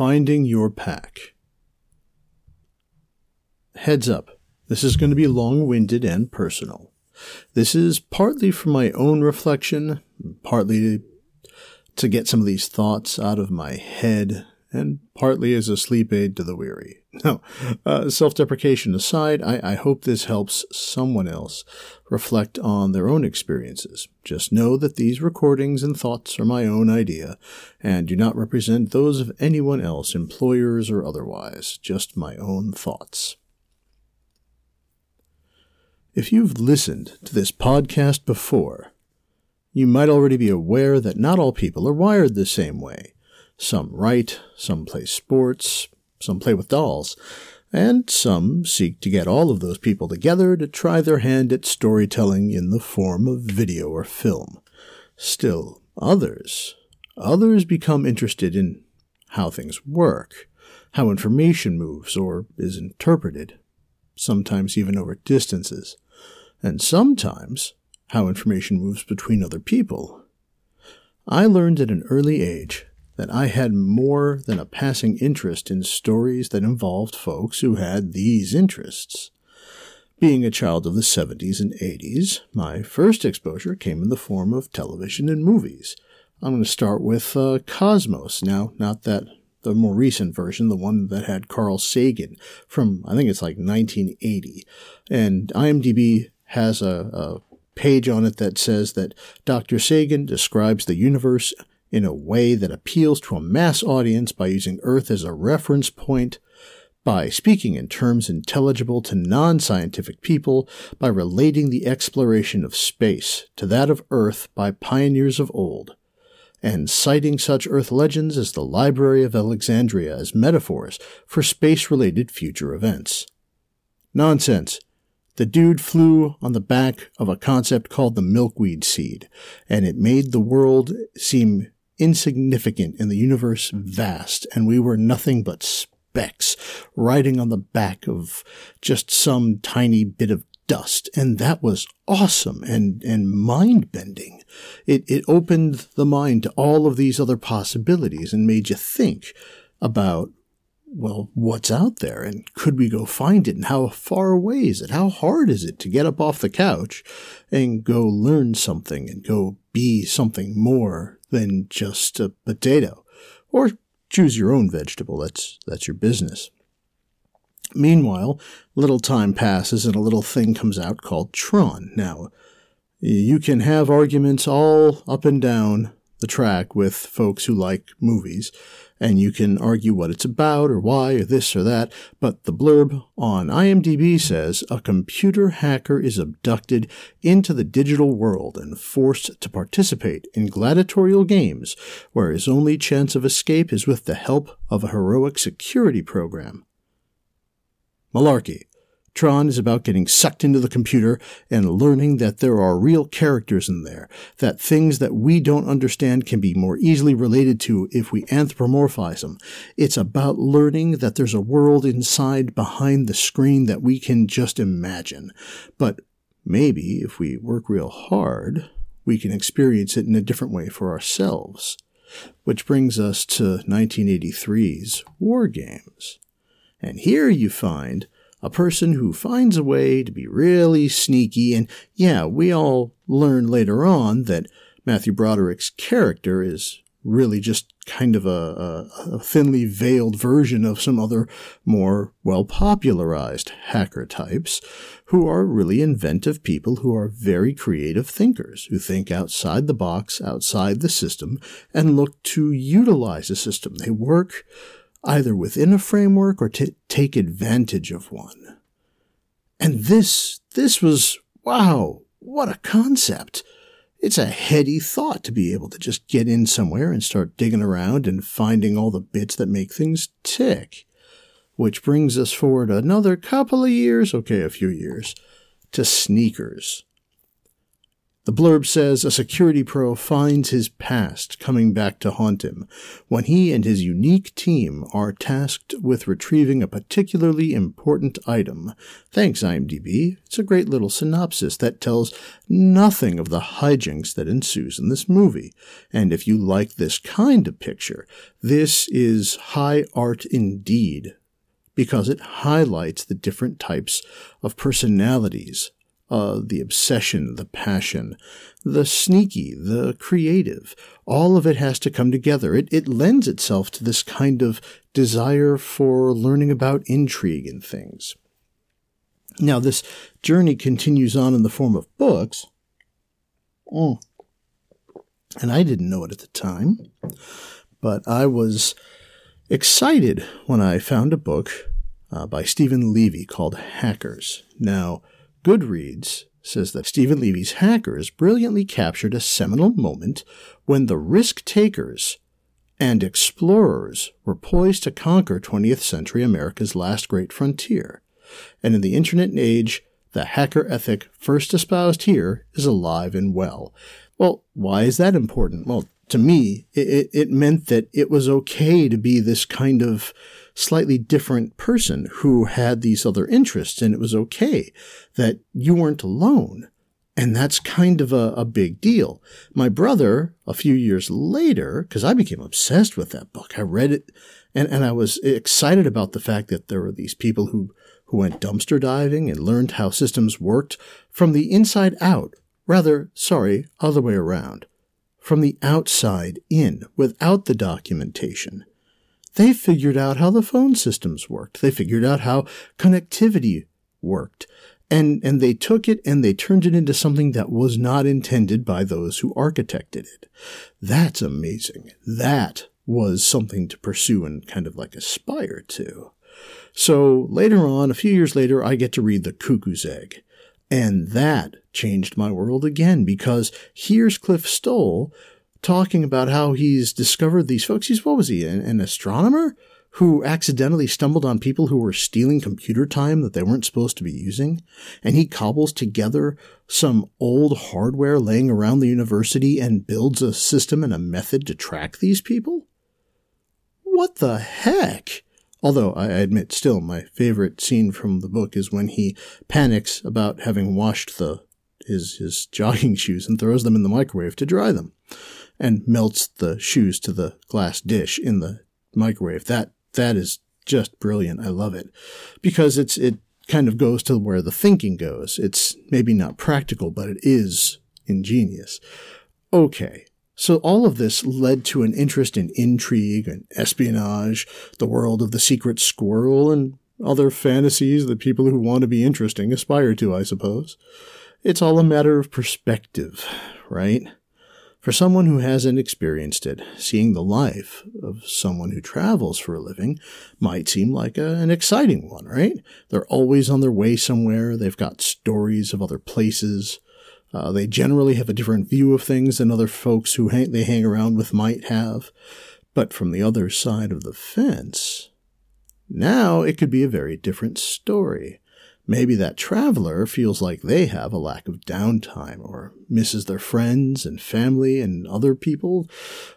Finding Your Pack. Heads up, this is going to be long winded and personal. This is partly for my own reflection, partly to get some of these thoughts out of my head, and partly as a sleep aid to the weary. Now, uh, self deprecation aside, I, I hope this helps someone else reflect on their own experiences. Just know that these recordings and thoughts are my own idea and do not represent those of anyone else, employers or otherwise, just my own thoughts. If you've listened to this podcast before, you might already be aware that not all people are wired the same way. Some write, some play sports, some play with dolls, and some seek to get all of those people together to try their hand at storytelling in the form of video or film. Still, others, others become interested in how things work, how information moves or is interpreted, sometimes even over distances, and sometimes how information moves between other people. I learned at an early age that I had more than a passing interest in stories that involved folks who had these interests. Being a child of the 70s and 80s, my first exposure came in the form of television and movies. I'm going to start with uh, Cosmos. Now, not that the more recent version, the one that had Carl Sagan from, I think it's like 1980. And IMDb has a, a page on it that says that Dr. Sagan describes the universe in a way that appeals to a mass audience by using Earth as a reference point, by speaking in terms intelligible to non scientific people, by relating the exploration of space to that of Earth by pioneers of old, and citing such Earth legends as the Library of Alexandria as metaphors for space related future events. Nonsense. The dude flew on the back of a concept called the milkweed seed, and it made the world seem insignificant in the universe vast, and we were nothing but specks riding on the back of just some tiny bit of dust. And that was awesome and, and mind bending. It, it opened the mind to all of these other possibilities and made you think about well, what's out there and could we go find it and how far away is it? How hard is it to get up off the couch and go learn something and go be something more than just a potato. Or choose your own vegetable. That's, that's your business. Meanwhile, little time passes and a little thing comes out called Tron. Now, you can have arguments all up and down the track with folks who like movies, and you can argue what it's about or why or this or that, but the blurb on IMDb says a computer hacker is abducted into the digital world and forced to participate in gladiatorial games where his only chance of escape is with the help of a heroic security program. Malarkey. Tron is about getting sucked into the computer and learning that there are real characters in there, that things that we don't understand can be more easily related to if we anthropomorphize them. It's about learning that there's a world inside behind the screen that we can just imagine. But maybe if we work real hard, we can experience it in a different way for ourselves. Which brings us to 1983's War Games. And here you find a person who finds a way to be really sneaky. And yeah, we all learn later on that Matthew Broderick's character is really just kind of a, a, a thinly veiled version of some other more well popularized hacker types who are really inventive people who are very creative thinkers who think outside the box, outside the system, and look to utilize the system. They work either within a framework or to take advantage of one. And this, this was, wow, what a concept. It's a heady thought to be able to just get in somewhere and start digging around and finding all the bits that make things tick. Which brings us forward another couple of years, okay, a few years, to sneakers. The blurb says a security pro finds his past coming back to haunt him when he and his unique team are tasked with retrieving a particularly important item. Thanks, IMDb. It's a great little synopsis that tells nothing of the hijinks that ensues in this movie. And if you like this kind of picture, this is high art indeed because it highlights the different types of personalities uh, the obsession, the passion, the sneaky, the creative. All of it has to come together. It, it lends itself to this kind of desire for learning about intrigue and things. Now, this journey continues on in the form of books. Mm. And I didn't know it at the time, but I was excited when I found a book uh, by Steven Levy called Hackers. Now, Goodreads says that Steven Levy's hackers brilliantly captured a seminal moment when the risk takers and explorers were poised to conquer 20th century America's last great frontier. And in the internet age, the hacker ethic first espoused here is alive and well. Well, why is that important? Well, to me, it, it meant that it was okay to be this kind of slightly different person who had these other interests, and it was okay that you weren't alone. And that's kind of a, a big deal. My brother, a few years later, because I became obsessed with that book, I read it and, and I was excited about the fact that there were these people who, who went dumpster diving and learned how systems worked from the inside out. Rather, sorry, other way around. From the outside in, without the documentation. They figured out how the phone systems worked. They figured out how connectivity worked. And, and they took it and they turned it into something that was not intended by those who architected it. That's amazing. That was something to pursue and kind of like aspire to. So later on, a few years later, I get to read The Cuckoo's Egg. And that changed my world again because here's Cliff Stoll talking about how he's discovered these folks. He's, what was he, an, an astronomer who accidentally stumbled on people who were stealing computer time that they weren't supposed to be using. And he cobbles together some old hardware laying around the university and builds a system and a method to track these people? What the heck? Although I admit still my favorite scene from the book is when he panics about having washed the his his jogging shoes and throws them in the microwave to dry them and melts the shoes to the glass dish in the microwave. That that is just brilliant. I love it because it's it kind of goes to where the thinking goes. It's maybe not practical, but it is ingenious. Okay. So all of this led to an interest in intrigue and espionage, the world of the secret squirrel, and other fantasies that people who want to be interesting aspire to, I suppose. It's all a matter of perspective, right? For someone who hasn't experienced it, seeing the life of someone who travels for a living might seem like a, an exciting one, right? They're always on their way somewhere. They've got stories of other places. Uh, they generally have a different view of things than other folks who hang, they hang around with might have. But from the other side of the fence, now it could be a very different story. Maybe that traveler feels like they have a lack of downtime or misses their friends and family and other people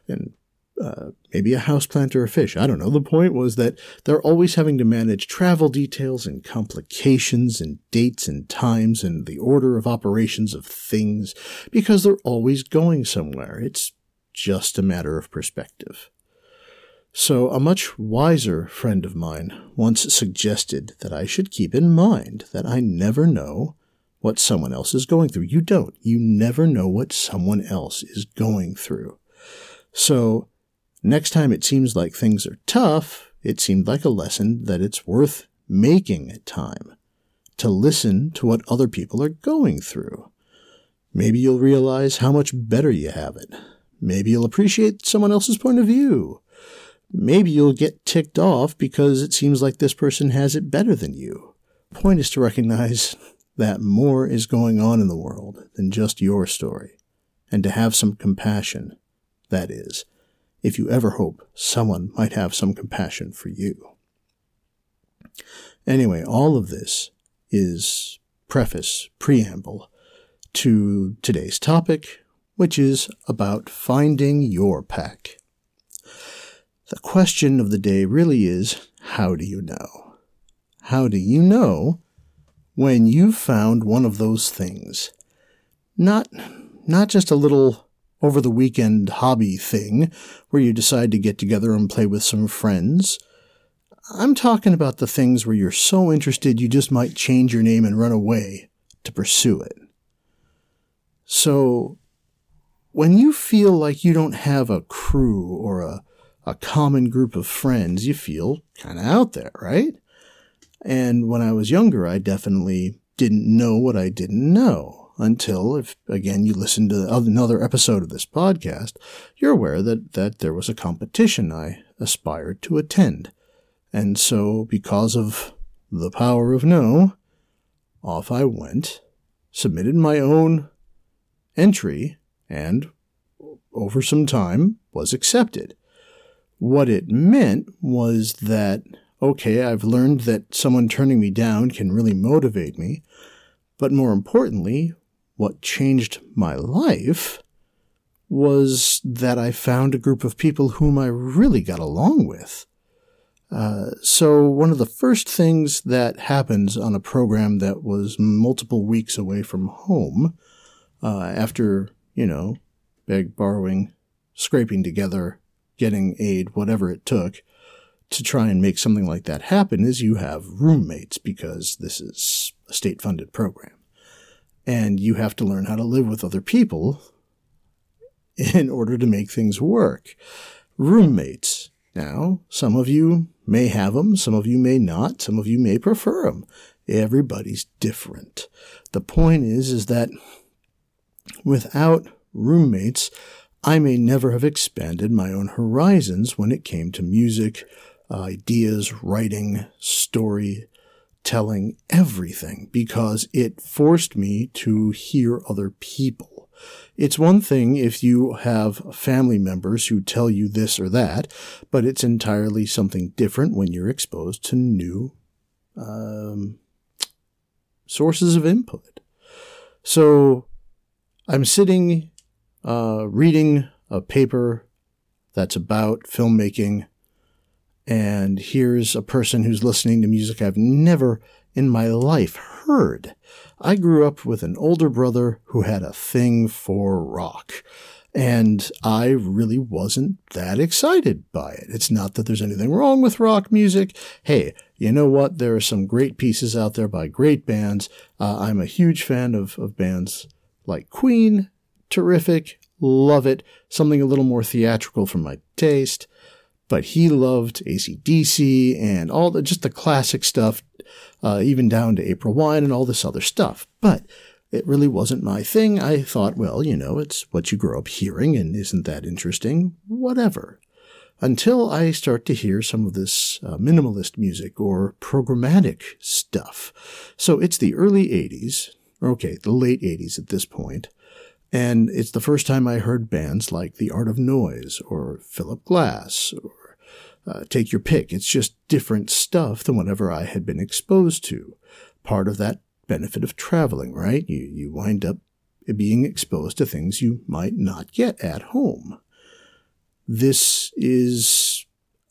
and uh, maybe a houseplant or a fish. I don't know. The point was that they're always having to manage travel details and complications and dates and times and the order of operations of things because they're always going somewhere. It's just a matter of perspective. So, a much wiser friend of mine once suggested that I should keep in mind that I never know what someone else is going through. You don't. You never know what someone else is going through. So, next time it seems like things are tough, it seemed like a lesson that it's worth making time to listen to what other people are going through. Maybe you'll realize how much better you have it. Maybe you'll appreciate someone else's point of view maybe you'll get ticked off because it seems like this person has it better than you. The point is to recognize that more is going on in the world than just your story, and to have some compassion, that is, if you ever hope someone might have some compassion for you. Anyway, all of this is preface, preamble to today's topic, which is about finding your pack. The question of the day really is how do you know? How do you know when you've found one of those things? Not, not just a little over the weekend hobby thing where you decide to get together and play with some friends. I'm talking about the things where you're so interested you just might change your name and run away to pursue it. So, when you feel like you don't have a crew or a, a common group of friends, you feel kind of out there, right? And when I was younger, I definitely didn't know what I didn't know until, if again you listen to another episode of this podcast, you're aware that, that there was a competition I aspired to attend. And so, because of the power of no, off I went, submitted my own entry, and over some time was accepted. What it meant was that, okay, I've learned that someone turning me down can really motivate me, but more importantly, what changed my life was that I found a group of people whom I really got along with. Uh, so, one of the first things that happens on a program that was multiple weeks away from home uh, after, you know, beg, borrowing, scraping together, getting aid, whatever it took to try and make something like that happen is you have roommates because this is a state funded program. And you have to learn how to live with other people in order to make things work. Roommates. Now, some of you may have them, some of you may not, some of you may prefer them. Everybody's different. The point is, is that Without roommates, I may never have expanded my own horizons when it came to music, ideas, writing, story, telling, everything, because it forced me to hear other people. It's one thing if you have family members who tell you this or that, but it's entirely something different when you're exposed to new um, sources of input. So I'm sitting uh, reading a paper that's about filmmaking, and here's a person who's listening to music I've never in my life heard. I grew up with an older brother who had a thing for rock. And I really wasn't that excited by it. It's not that there's anything wrong with rock music. Hey, you know what? There are some great pieces out there by great bands. Uh, I'm a huge fan of, of bands like Queen, terrific, love it. Something a little more theatrical for my taste. But he loved ACDC and all the, just the classic stuff, uh, even down to April Wine and all this other stuff. But it really wasn't my thing. I thought, well, you know, it's what you grow up hearing and isn't that interesting? Whatever. Until I start to hear some of this uh, minimalist music or programmatic stuff. So it's the early 80s, okay, the late 80s at this point, and it's the first time I heard bands like The Art of Noise or Philip Glass or uh, take your pick. It's just different stuff than whatever I had been exposed to. Part of that benefit of traveling, right? You, you wind up being exposed to things you might not get at home. This is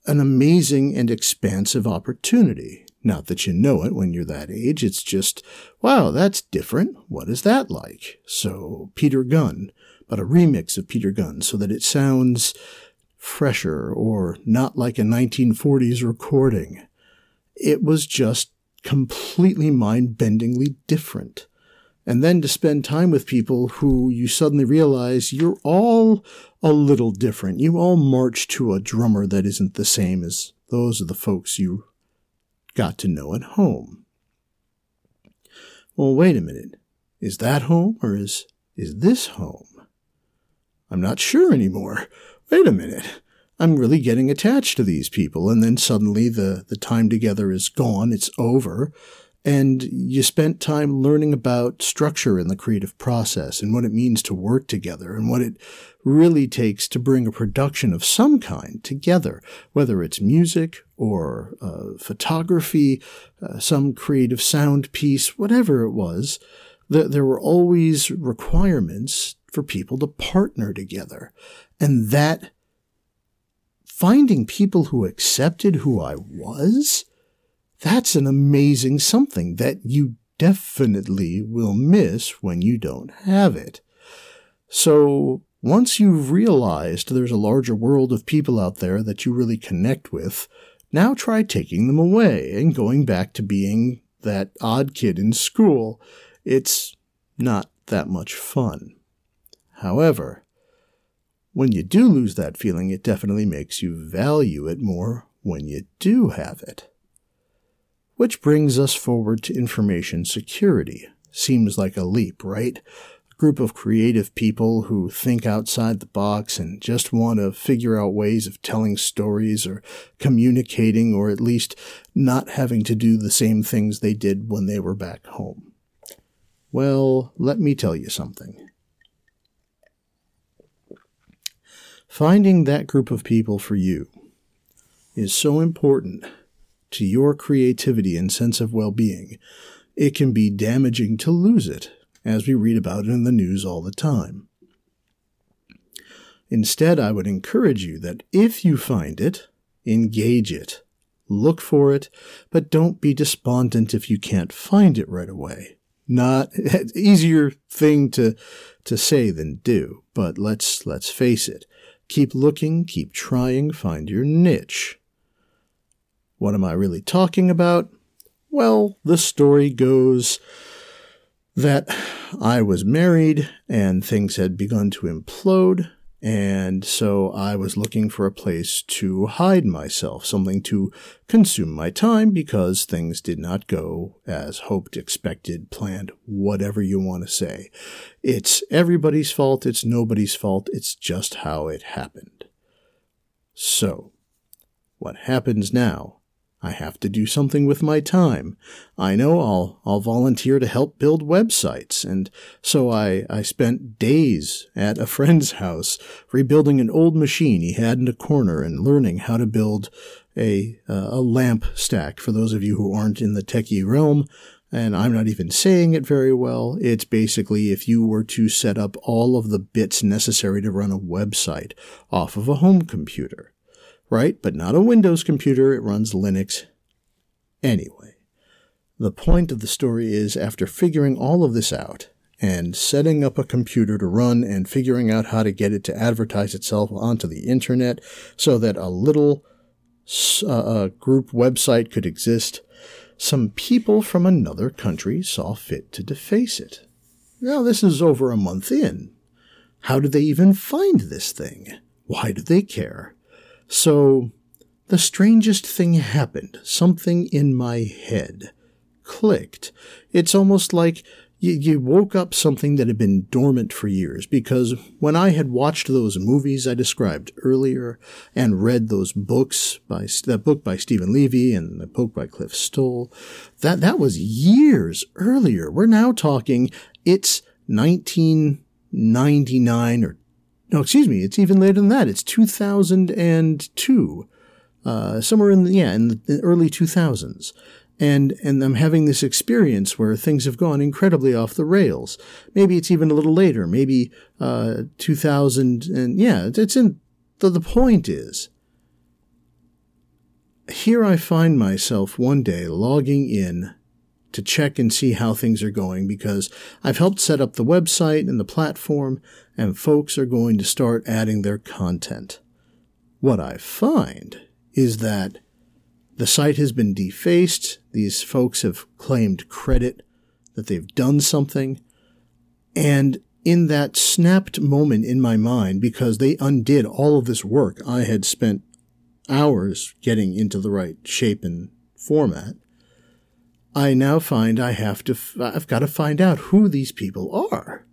an amazing and expansive opportunity. Not that you know it when you're that age, it's just, wow, that's different. What is that like? So, Peter Gunn, but a remix of Peter Gunn so that it sounds fresher or not like a 1940s recording. It was just completely mind bendingly different. And then to spend time with people who you suddenly realize you're all a little different. You all march to a drummer that isn't the same as those of the folks you got to know at home. Well, wait a minute. Is that home or is, is this home? I'm not sure anymore. Wait a minute. I'm really getting attached to these people. And then suddenly the, the time together is gone. It's over and you spent time learning about structure in the creative process and what it means to work together and what it really takes to bring a production of some kind together, whether it's music or uh, photography, uh, some creative sound piece, whatever it was. That there were always requirements for people to partner together. And that finding people who accepted who I was, that's an amazing something that you definitely will miss when you don't have it. So once you've realized there's a larger world of people out there that you really connect with, now try taking them away and going back to being that odd kid in school. It's not that much fun. However, when you do lose that feeling, it definitely makes you value it more when you do have it. Which brings us forward to information security. Seems like a leap, right? A group of creative people who think outside the box and just want to figure out ways of telling stories or communicating or at least not having to do the same things they did when they were back home. Well, let me tell you something. Finding that group of people for you is so important to your creativity and sense of well being, it can be damaging to lose it, as we read about it in the news all the time. Instead, I would encourage you that if you find it, engage it. Look for it, but don't be despondent if you can't find it right away. Not easier thing to to say than do, but let's let's face it. Keep looking, keep trying, find your niche. What am I really talking about? Well, the story goes that I was married and things had begun to implode, and so I was looking for a place to hide myself, something to consume my time because things did not go as hoped, expected, planned, whatever you want to say. It's everybody's fault. It's nobody's fault. It's just how it happened. So, what happens now I have to do something with my time. I know I'll, I'll volunteer to help build websites. And so I, I spent days at a friend's house rebuilding an old machine he had in a corner and learning how to build a, uh, a lamp stack. For those of you who aren't in the techie realm, and I'm not even saying it very well. It's basically if you were to set up all of the bits necessary to run a website off of a home computer right? But not a Windows computer, it runs Linux. Anyway, the point of the story is after figuring all of this out and setting up a computer to run and figuring out how to get it to advertise itself onto the internet so that a little uh, group website could exist, some people from another country saw fit to deface it. Now, this is over a month in. How did they even find this thing? Why do they care? So, the strangest thing happened. Something in my head clicked. It's almost like you, you, woke up something that had been dormant for years because when I had watched those movies I described earlier and read those books by that book by Steven Levy and the book by Cliff Stoll, that that was years earlier. We're now talking it's 1999 or no, excuse me, it's even later than that. It's 2002, uh, somewhere in the, yeah, in the early 2000s. And, and I'm having this experience where things have gone incredibly off the rails. Maybe it's even a little later, maybe, uh, 2000 and yeah, it's in, the, the point is, here I find myself one day logging in to check and see how things are going because I've helped set up the website and the platform, and folks are going to start adding their content. What I find is that the site has been defaced, these folks have claimed credit that they've done something, and in that snapped moment in my mind, because they undid all of this work I had spent hours getting into the right shape and format, I now find I have to, f- I've got to find out who these people are.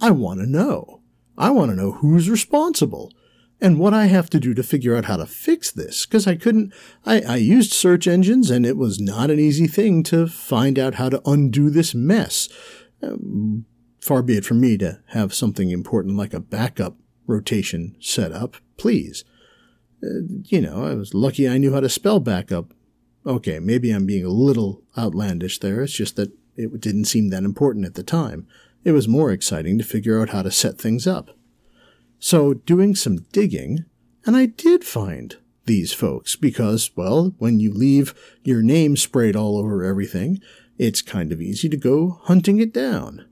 I want to know. I want to know who's responsible and what I have to do to figure out how to fix this. Because I couldn't, I, I used search engines and it was not an easy thing to find out how to undo this mess. Um, far be it from me to have something important like a backup rotation set up, please. Uh, you know, I was lucky I knew how to spell backup okay, maybe I'm being a little outlandish there. It's just that it didn't seem that important at the time. It was more exciting to figure out how to set things up. So, doing some digging, and I did find these folks because, well, when you leave your name sprayed all over everything, it's kind of easy to go hunting it down.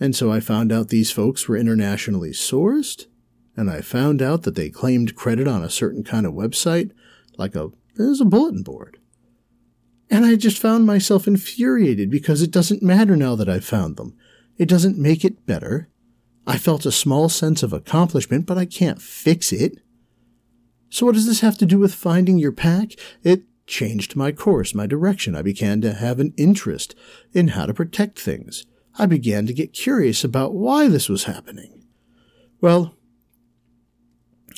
And so I found out these folks were internationally sourced, and I found out that they claimed credit on a certain kind of website, like a, there's a bulletin board. And I just found myself infuriated because it doesn't matter now that I've found them. It doesn't make it better. I felt a small sense of accomplishment, but I can't fix it. So what does this have to do with finding your pack? It changed my course, my direction. I began to have an interest in how to protect things. I began to get curious about why this was happening. Well,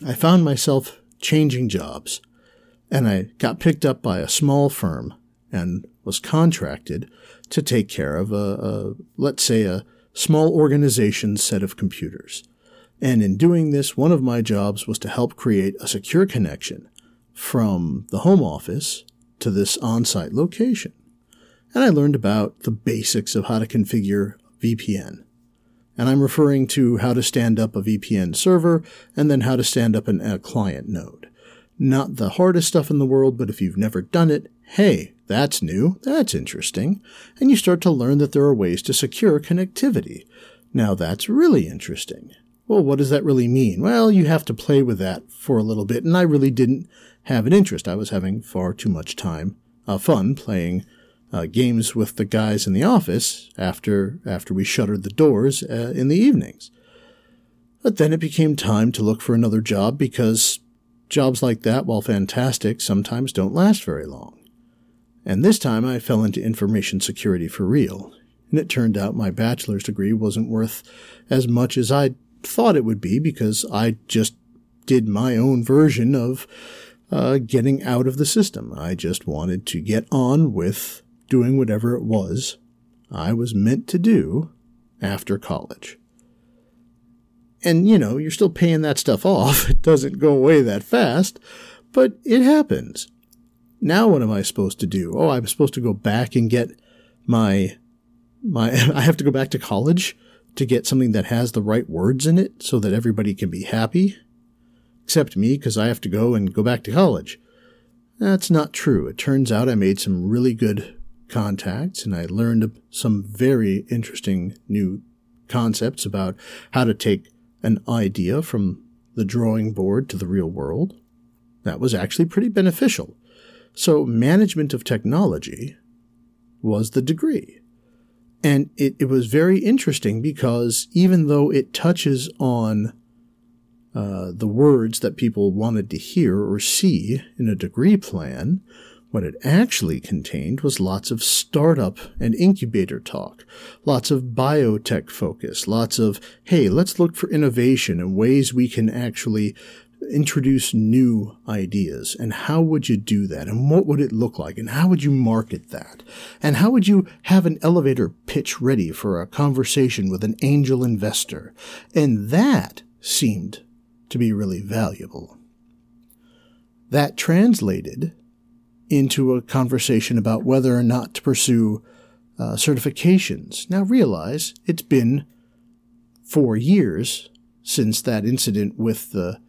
I found myself changing jobs, and I got picked up by a small firm and was contracted to take care of a, a let's say, a small organization set of computers. And in doing this, one of my jobs was to help create a secure connection from the home office to this on site location. And I learned about the basics of how to configure VPN. And I'm referring to how to stand up a VPN server and then how to stand up an, a client node. Not the hardest stuff in the world, but if you've never done it, hey, that's new, that's interesting. And you start to learn that there are ways to secure connectivity. Now that's really interesting. Well, what does that really mean? Well, you have to play with that for a little bit, and I really didn't have an interest. I was having far too much time, uh, fun playing uh, games with the guys in the office after after we shuttered the doors uh, in the evenings. But then it became time to look for another job because jobs like that, while fantastic, sometimes don't last very long. And this time I fell into information security for real, and it turned out my bachelor's degree wasn't worth as much as I thought it would be because I just did my own version of uh, getting out of the system. I just wanted to get on with doing whatever it was I was meant to do after college. And, you know, you're still paying that stuff off. It doesn't go away that fast, but it happens. Now what am I supposed to do? Oh, I'm supposed to go back and get my my I have to go back to college to get something that has the right words in it so that everybody can be happy, except me because I have to go and go back to college. That's not true. It turns out I made some really good contacts and I learned some very interesting new concepts about how to take an idea from the drawing board to the real world. That was actually pretty beneficial. So, management of technology was the degree. And it, it was very interesting because even though it touches on uh, the words that people wanted to hear or see in a degree plan, what it actually contained was lots of startup and incubator talk, lots of biotech focus, lots of, hey, let's look for innovation and ways we can actually introduce new ideas and how would you do that? And what would it look like? And how would you market that? And how would you have an elevator pitch ready for a conversation with an angel investor? And that seemed to be really valuable. That translated into a conversation about whether or not to pursue uh, certifications. Now realize it's been four years since that incident with the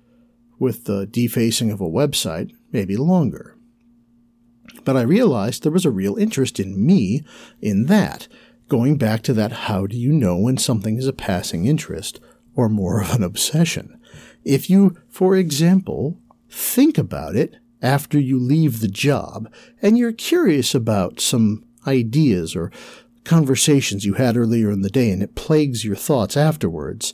with the defacing of a website, maybe longer. But I realized there was a real interest in me in that, going back to that how do you know when something is a passing interest or more of an obsession? If you, for example, think about it after you leave the job and you're curious about some ideas or conversations you had earlier in the day and it plagues your thoughts afterwards.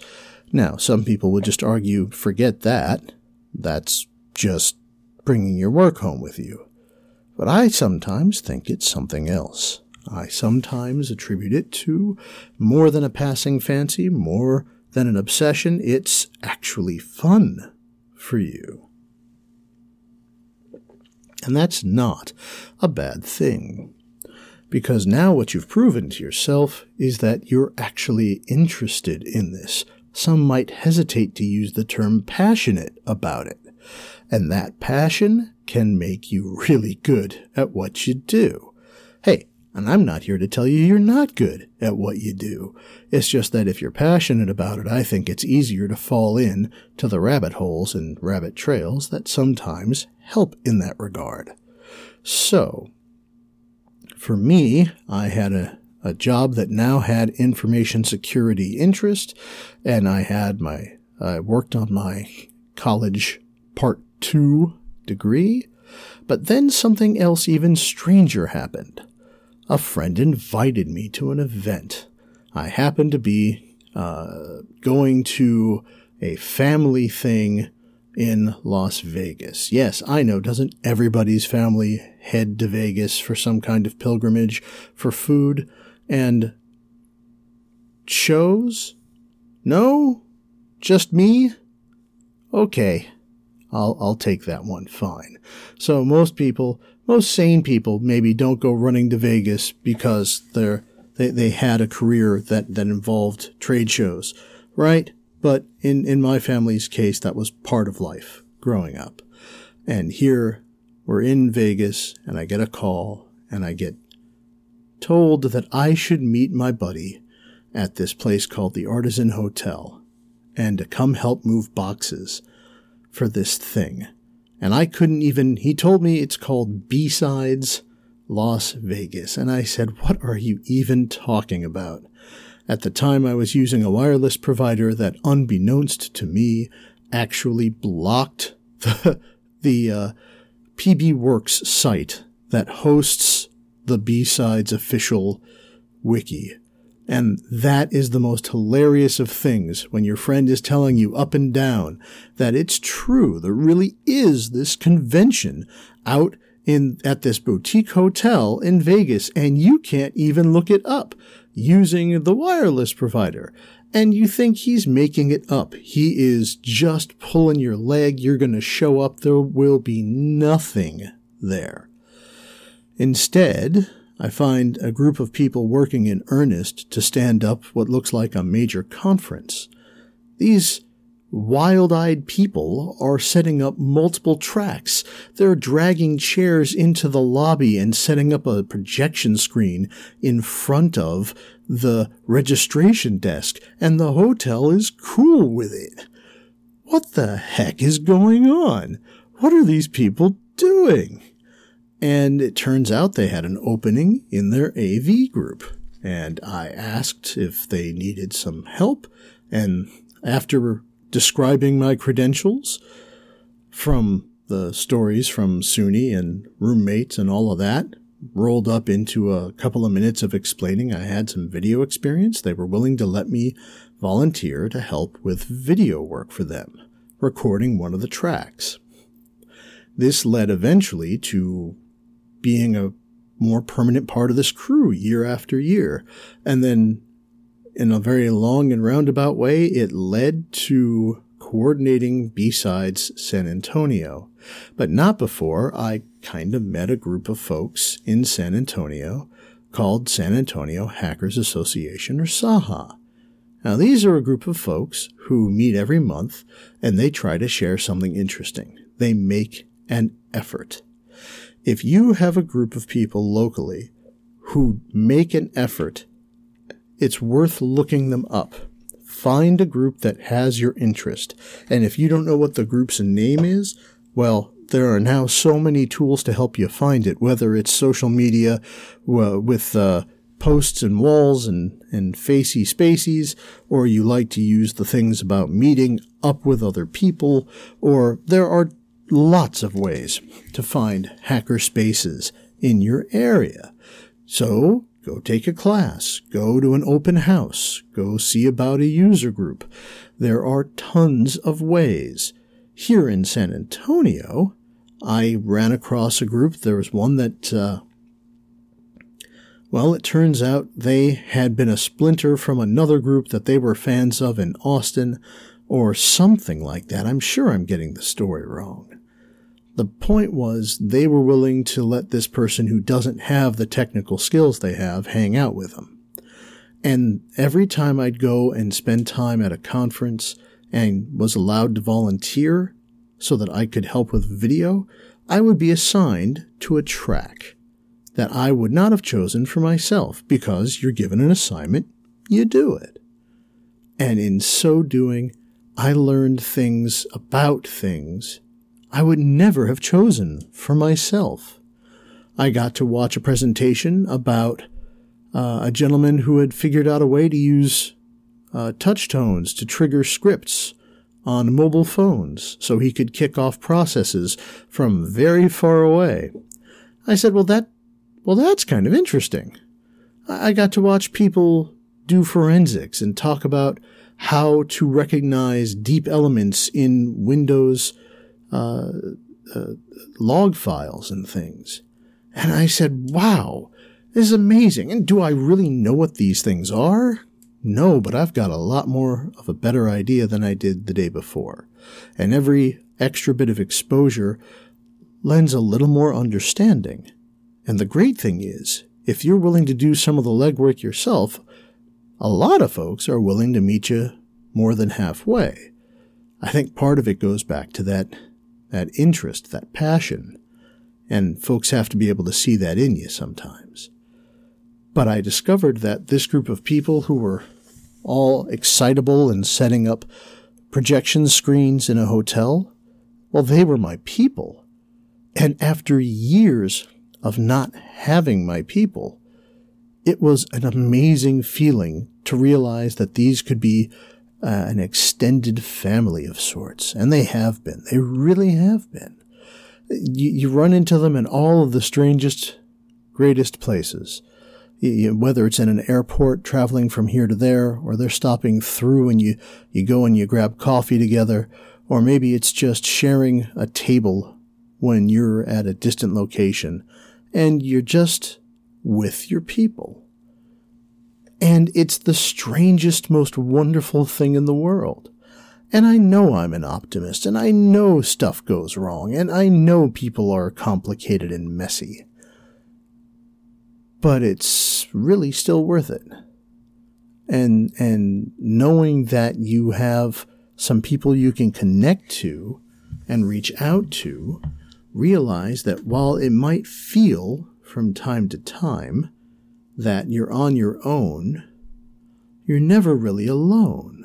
Now, some people would just argue, forget that. That's just bringing your work home with you. But I sometimes think it's something else. I sometimes attribute it to more than a passing fancy, more than an obsession. It's actually fun for you. And that's not a bad thing. Because now what you've proven to yourself is that you're actually interested in this, some might hesitate to use the term passionate about it. And that passion can make you really good at what you do. Hey, And I'm not here to tell you you're not good at what you do. It's just that if you're passionate about it, I think it's easier to fall in to the rabbit holes and rabbit trails that sometimes help in that regard. So, for me, I had a, a job that now had information security interest, and I had my, I worked on my college part two degree, but then something else even stranger happened a friend invited me to an event. I happened to be uh, going to a family thing in Las Vegas. Yes, I know, doesn't everybody's family head to Vegas for some kind of pilgrimage for food and shows? No? Just me? Okay. I'll, I'll take that one fine. So most people most sane people maybe don't go running to Vegas because they're, they, they had a career that, that involved trade shows, right? But in, in my family's case, that was part of life growing up. And here we're in Vegas and I get a call and I get told that I should meet my buddy at this place called the Artisan Hotel and to come help move boxes for this thing and I couldn't even, he told me it's called B-Sides Las Vegas. And I said, what are you even talking about? At the time, I was using a wireless provider that, unbeknownst to me, actually blocked the, the uh, PB Works site that hosts the B-Sides official wiki. And that is the most hilarious of things when your friend is telling you up and down that it's true. There really is this convention out in, at this boutique hotel in Vegas and you can't even look it up using the wireless provider. And you think he's making it up. He is just pulling your leg. You're going to show up. There will be nothing there. Instead, I find a group of people working in earnest to stand up what looks like a major conference. These wild-eyed people are setting up multiple tracks. They're dragging chairs into the lobby and setting up a projection screen in front of the registration desk, and the hotel is cool with it. What the heck is going on? What are these people doing? And it turns out they had an opening in their AV group. And I asked if they needed some help. And after describing my credentials from the stories from SUNY and roommates and all of that, rolled up into a couple of minutes of explaining I had some video experience. They were willing to let me volunteer to help with video work for them, recording one of the tracks. This led eventually to being a more permanent part of this crew year after year. And then in a very long and roundabout way, it led to coordinating B-Sides San Antonio. But not before I kind of met a group of folks in San Antonio called San Antonio Hackers Association or SAHA. Now these are a group of folks who meet every month and they try to share something interesting. They make an effort if you have a group of people locally who make an effort, it's worth looking them up. Find a group that has your interest. And if you don't know what the group's name is, well, there are now so many tools to help you find it, whether it's social media uh, with uh, posts and walls and, and facey spaces, or you like to use the things about meeting up with other people, or there are lots of ways to find hacker spaces in your area. So go take a class, go to an open house, go see about a user group. There are tons of ways. Here in San Antonio, I ran across a group. There was one that, uh, well, it turns out they had been a splinter from another group that they were fans of in Austin, or something like that. I'm sure I'm getting the story wrong. The point was they were willing to let this person who doesn't have the technical skills they have hang out with them. And every time I'd go and spend time at a conference and was allowed to volunteer so that I could help with video, I would be assigned to a track. that I would not have chosen for myself because you're given an assignment, you do it. And in so doing, I learned things about things I would never have chosen for myself. I got to watch a presentation about uh, a gentleman who had figured out a way to use uh, touch tones to trigger scripts on mobile phones so he could kick off processes from very far away. I said, well, that, well, that's kind of interesting. I got to watch people do forensics and talk about how to recognize deep elements in Windows uh, uh, log files and things. And I said, wow, this is amazing. And do I really know what these things are? No, but I've got a lot more of a better idea than I did the day before. And every extra bit of exposure lends a little more understanding. And the great thing is, if you're willing to do some of the legwork yourself, a lot of folks are willing to meet you more than halfway. I think part of it goes back to that, that interest, that passion, and folks have to be able to see that in you sometimes. But I discovered that this group of people who were all excitable and setting up projection screens in a hotel, well, they were my people. And after years of not having my people, it was an amazing feeling to realize that these could be uh, an extended family of sorts. And they have been. They really have been. You, you run into them in all of the strangest, greatest places whether it's in an airport traveling from here to there, or they're stopping through and you, you go and you grab coffee together, or maybe it's just sharing a table when you're at a distant location and you're just with your people. And it's the strangest, most wonderful thing in the world. And I know I'm an optimist, and I know stuff goes wrong, and I know people are complicated and messy but it's really still worth it. And, and knowing that you have some people you can connect to and reach out to, realize that while it might feel from time to time that you're on your own, you're never really alone.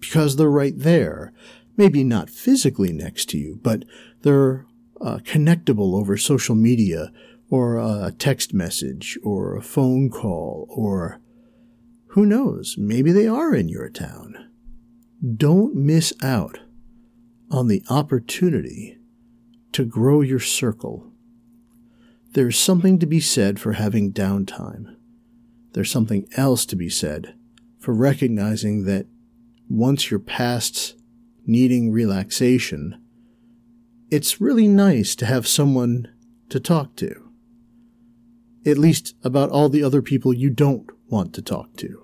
Because they're right there. Maybe not physically next to you, but they're uh, connectable over social media or a text message or a phone call or who knows, maybe they are in your town. Don't miss out on the opportunity to grow your circle. There's something to be said for having downtime. There's something else to be said for recognizing that once you're past needing relaxation, it's really nice to have someone to talk to at least about all the other people you don't want to talk to.